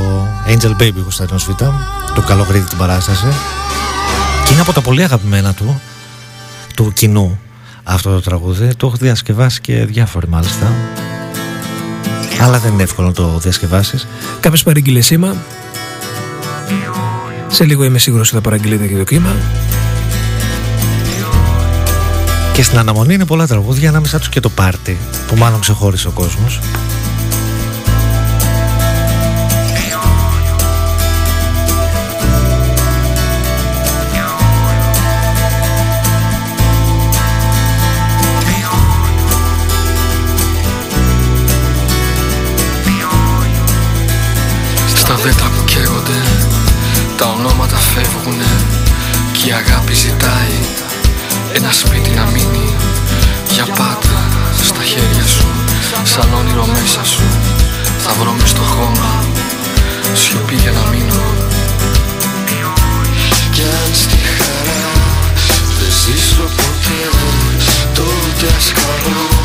Angel Baby ο Κωνσταντίνος Β. Το καλογρίδι την παράσταση. Και είναι από τα πολύ αγαπημένα του, του κοινού αυτό το τραγούδι. Το έχω διασκευάσει και διάφοροι μάλιστα. Αλλά δεν είναι εύκολο να το διασκευάσεις. Κάποιος παρήγγειλε σήμα. Σε λίγο είμαι σίγουρος ότι θα παραγγείλετε και το κύμα. Και στην αναμονή είναι πολλά τραγούδια ανάμεσά τους και το πάρτι που μάλλον ξεχώρισε ο κόσμος Στα δέντρα που καίγονται τα ονόματα φεύγουνε και η αγάπη ζητάει ένα σπίτι να μείνει. Για πάντα στα χέρια σου Σαν όνειρο μέσα σου θα βρω μες στο χώμα Σιωπή για να μείνω. Κι αν στη χαρά δεν ζήσω ποτέ Τότε ας χαρώ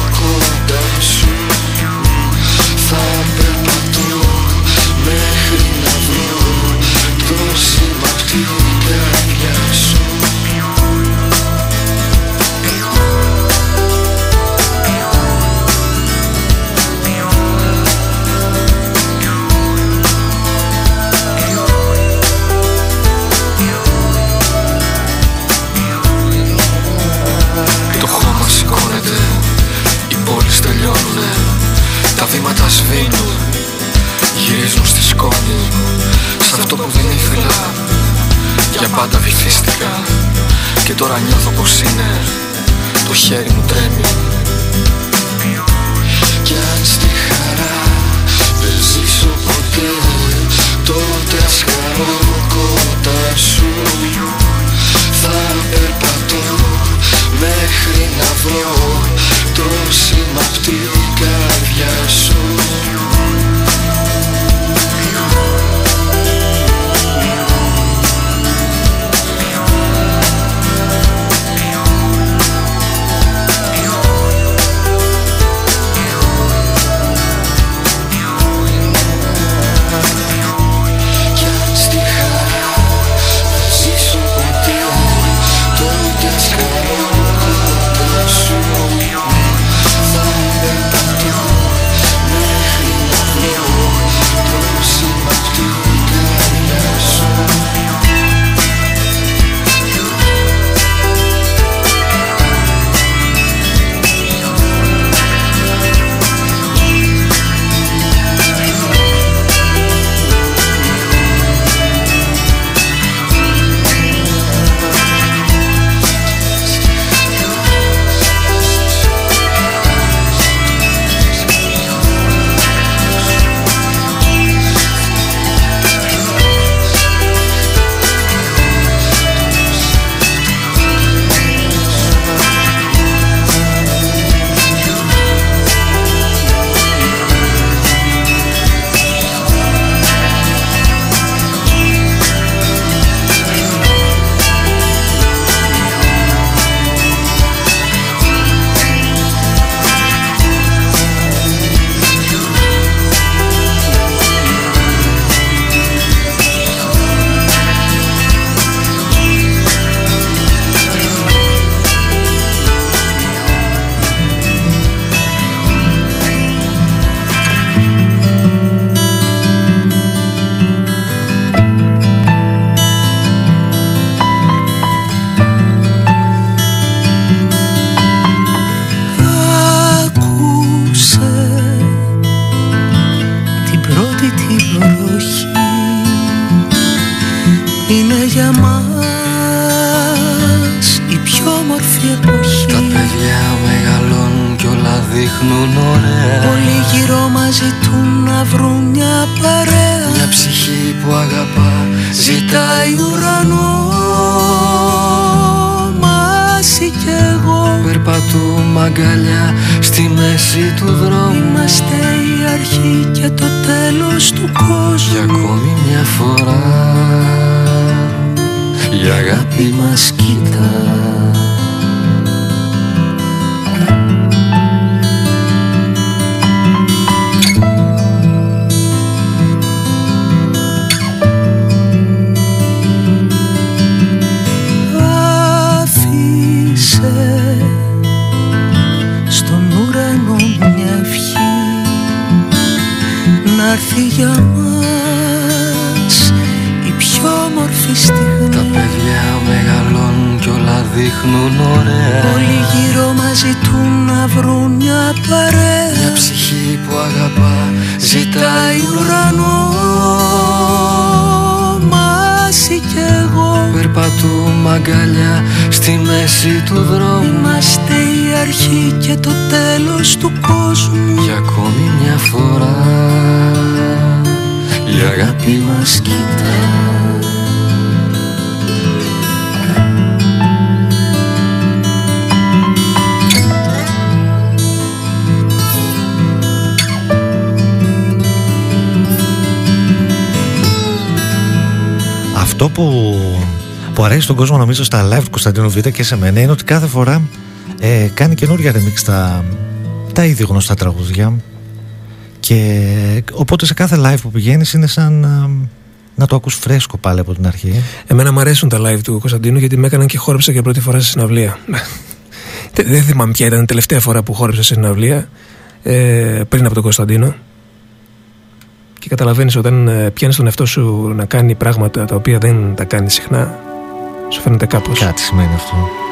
αγκαλιά. Στη μέση του δρόμου Είμαστε η αρχή και το τέλος του κόσμου. Για ακόμη μια φορά. Η αγάπη μας κοιτά δείχνουν ωραία. Όλοι γύρω μας ζητούν να βρουν μια παρέα. Μια ψυχή που αγαπά ζητάει ουρανό. Μάση κι εγώ. Περπατούμε αγκαλιά στη μέση του δρόμου. Είμαστε η αρχή και το τέλος του κόσμου. Για ακόμη μια φορά η αγάπη μας κοιτά αρέσει στον κόσμο νομίζω στα live του Κωνσταντίνου Β και σε μένα είναι ότι κάθε φορά ε, κάνει καινούργια remix τα, τα ήδη γνωστά τραγούδια και οπότε σε κάθε live που πηγαίνεις είναι σαν να, να το ακούς φρέσκο πάλι από την αρχή. Εμένα μου αρέσουν τα live του Κωνσταντίνου γιατί με έκαναν και χόρεψα για πρώτη φορά σε συναυλία. Δεν θυμάμαι ποια ήταν η τελευταία φορά που χόρεψα σε συναυλία ε, πριν από τον Κωνσταντίνο. Και καταλαβαίνεις όταν ε, πιάνεις τον εαυτό σου να κάνει πράγματα τα οποία δεν τα κάνεις συχνά, σου φαίνεται κάπως. Κάτι σημαίνει αυτό.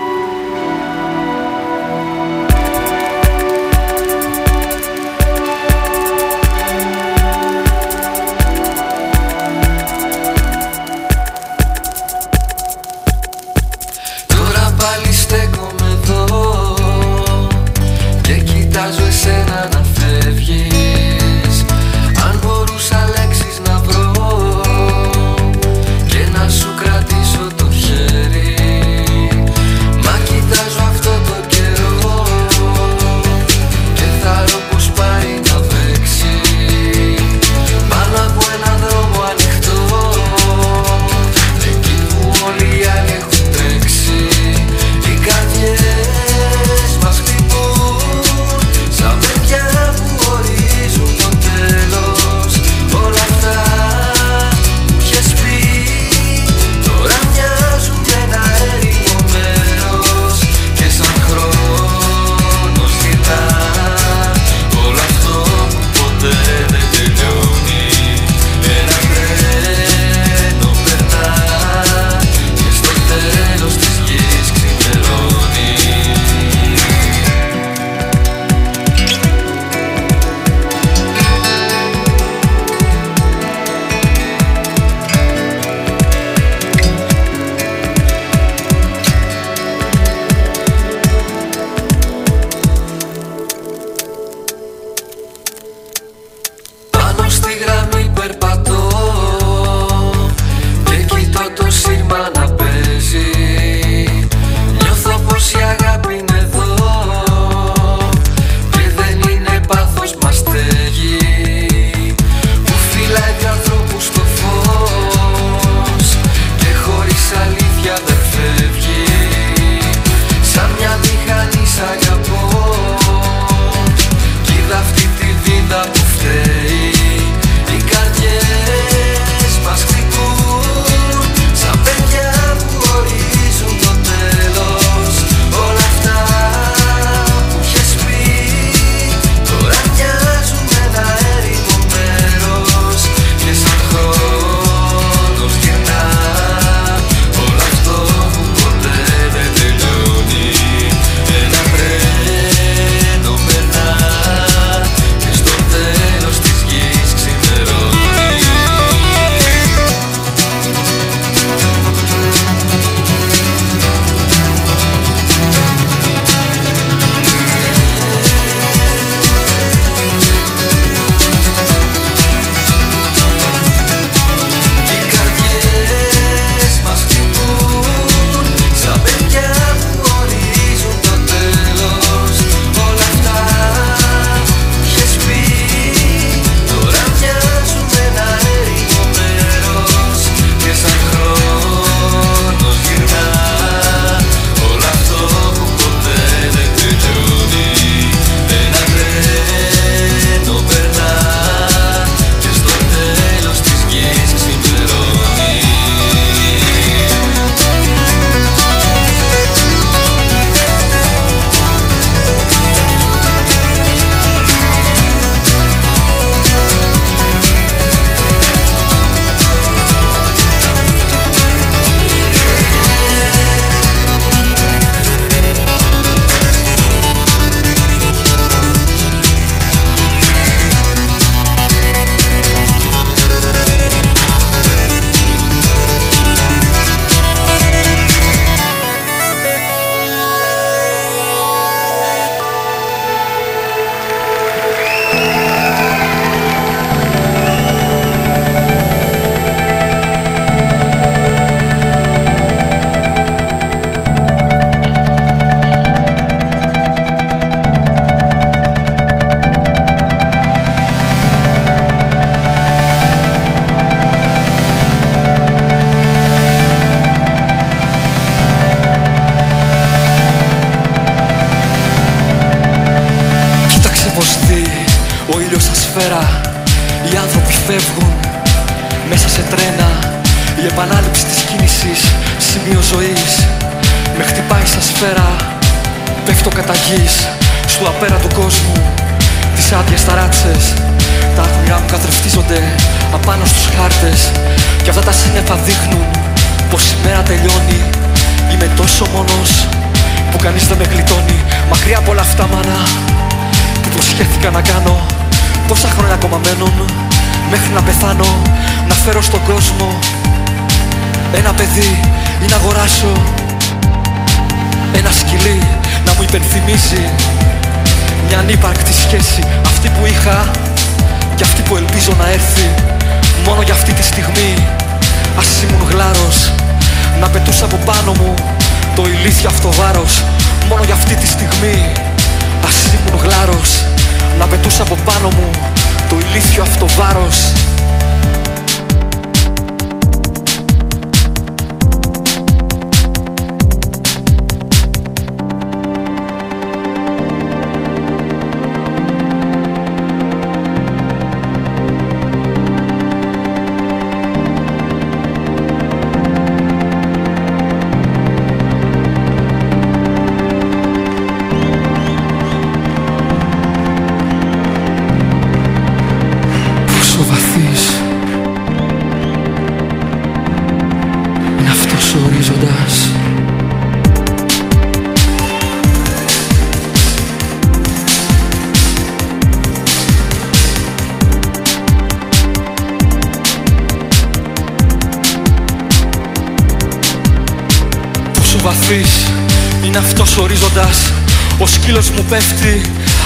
Είναι αυτός ορίζοντας. Ο σκύλος μου πέφτει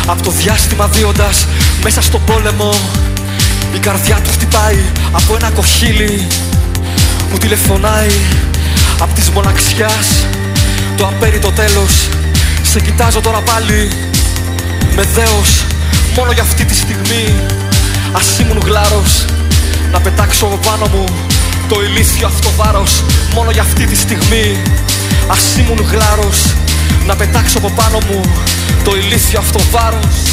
από το διάστημα δίοντας. Μέσα στο πόλεμο η καρδιά του χτυπάει από ένα κοχύλι. Μου τηλεφωνάει από της μοναξιάς. Το απέριτο τέλος. Σε κοιτάζω τώρα πάλι Με δέος. Μόνο για αυτή τη στιγμή Ας ήμουν γλάρος. Να πετάξω πάνω μου Το ηλίθιο αυτό βάρος. Μόνο για αυτή τη στιγμή Ας ήμουν γλάρος να πετάξω από πάνω μου το ηλίθιο αυτό βάρος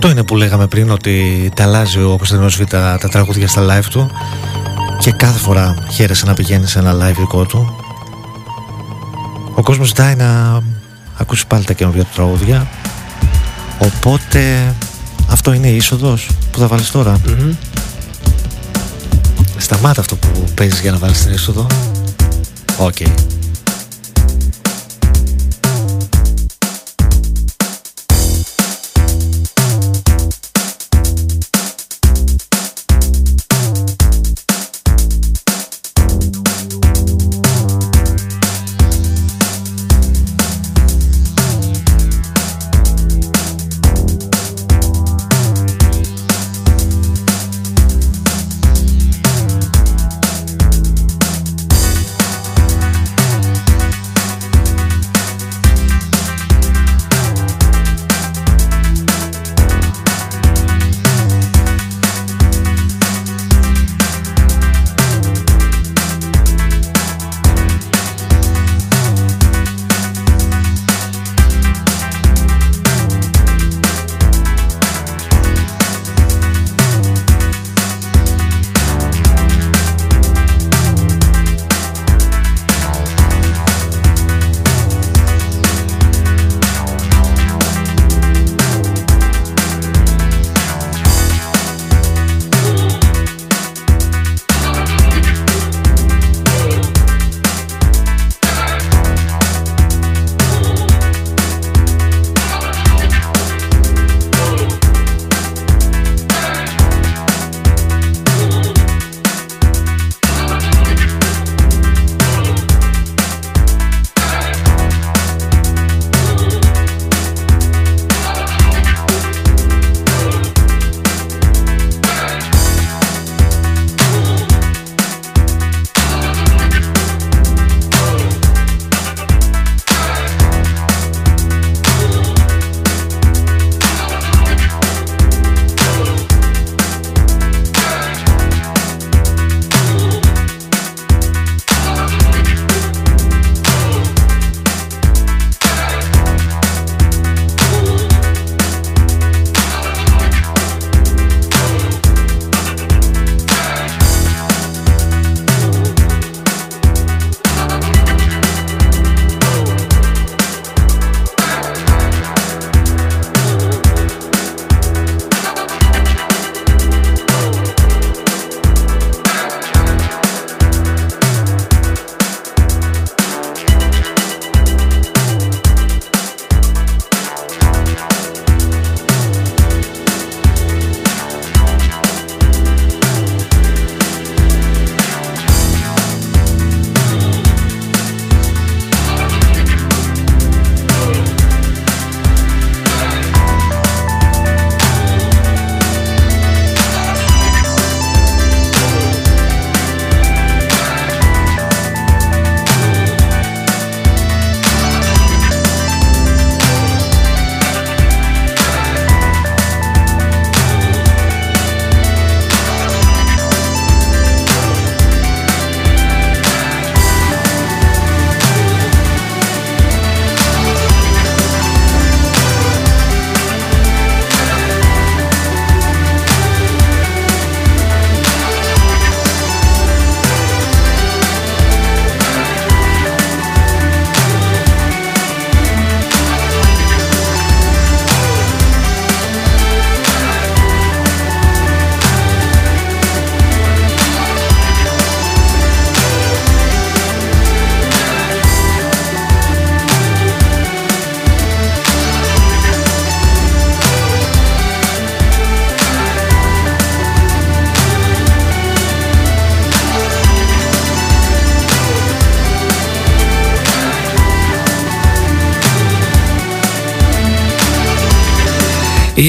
Αυτό είναι που λέγαμε πριν ότι τα αλλάζει ο Κωνσταντίνος Β τα, τα τραγούδια στα live του και κάθε φορά χαίρεσε να πηγαίνεις σε ένα live δικό του. Ο κόσμος ζητάει να ακούσει πάλι τα καινούργια του τραγούδια οπότε αυτό είναι η είσοδος που θα βάλεις τώρα. Mm-hmm. Σταμάτα αυτό που παίζεις για να βάλεις την είσοδο. OK. Okay.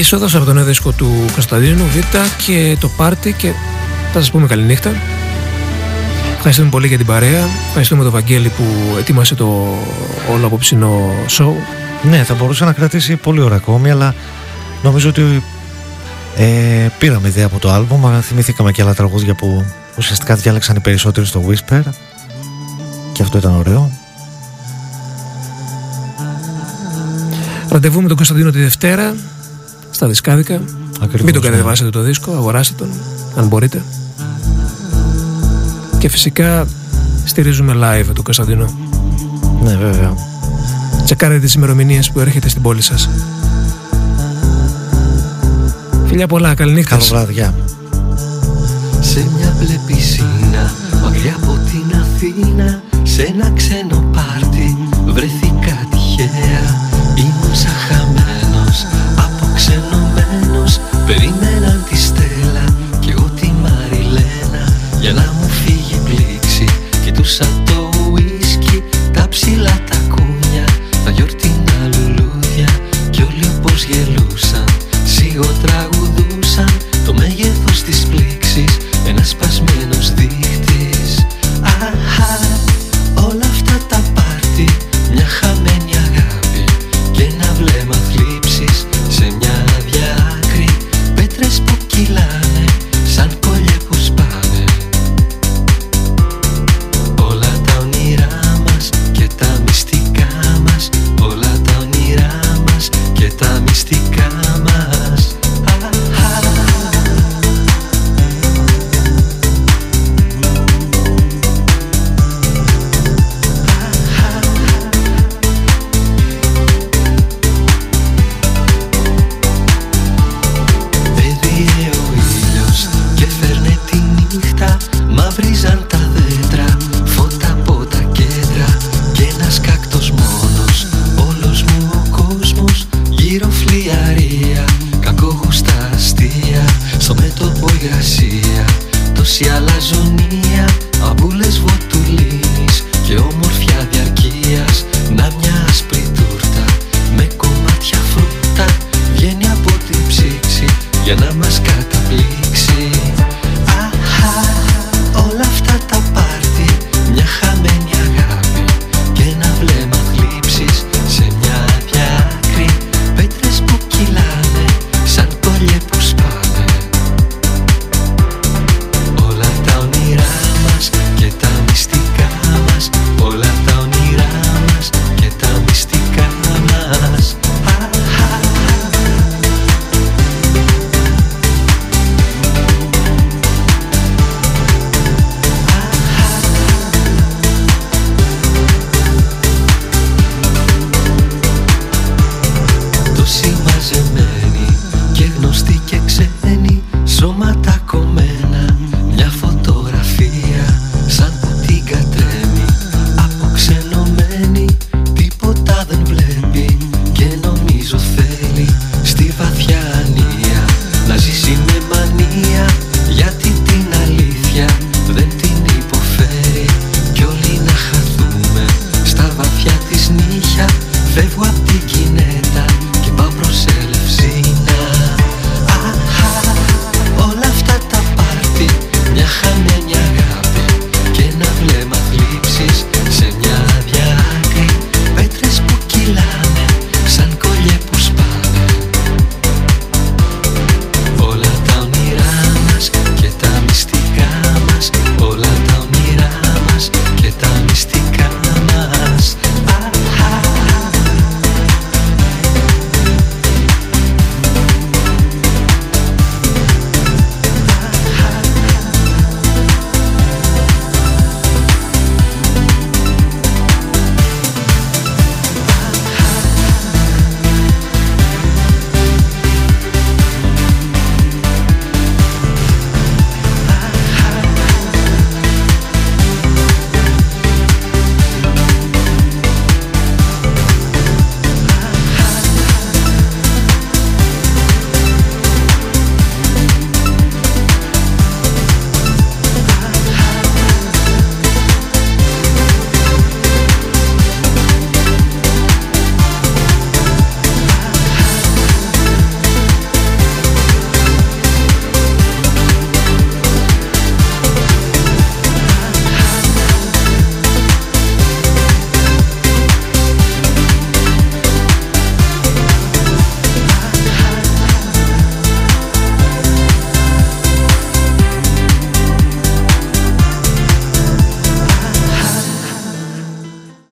Η είσοδος από το νέο δίσκο του Κωνσταντίνου Β και το πάρτι και θα σας πούμε καληνύχτα. Ευχαριστούμε πολύ για την παρέα. Ευχαριστούμε τον Βαγγέλη που ετοίμασε το όλο απόψινό σοου. Ναι, θα μπορούσε να κρατήσει πολύ ώρα ακόμη, αλλά νομίζω ότι ε, πήραμε ιδέα από το άλμπουμ. Θυμηθήκαμε και άλλα τραγούδια που ουσιαστικά διάλεξαν οι περισσότεροι στο Whisper. Και αυτό ήταν ωραίο. Ραντεβού με τον Κωνσταντίνο τη Δευτέρα στα δισκάδικα. Ακριβώς, Μην τον ναι. κατεβάσετε το δίσκο, αγοράστε τον αν μπορείτε. Και φυσικά στηρίζουμε live τον Κωνσταντίνο. Ναι, βέβαια. Τσεκάρετε τις ημερομηνίες που έρχεται στην πόλη σας. Φιλιά πολλά, καληνύχτα. Καλό βράδυ, γεια. Σε μια μπλε πισίνα Μακριά από την Αθήνα Σε ένα ξένο πάρτι Βρεθήκα τυχαία fitting. ya nada más cata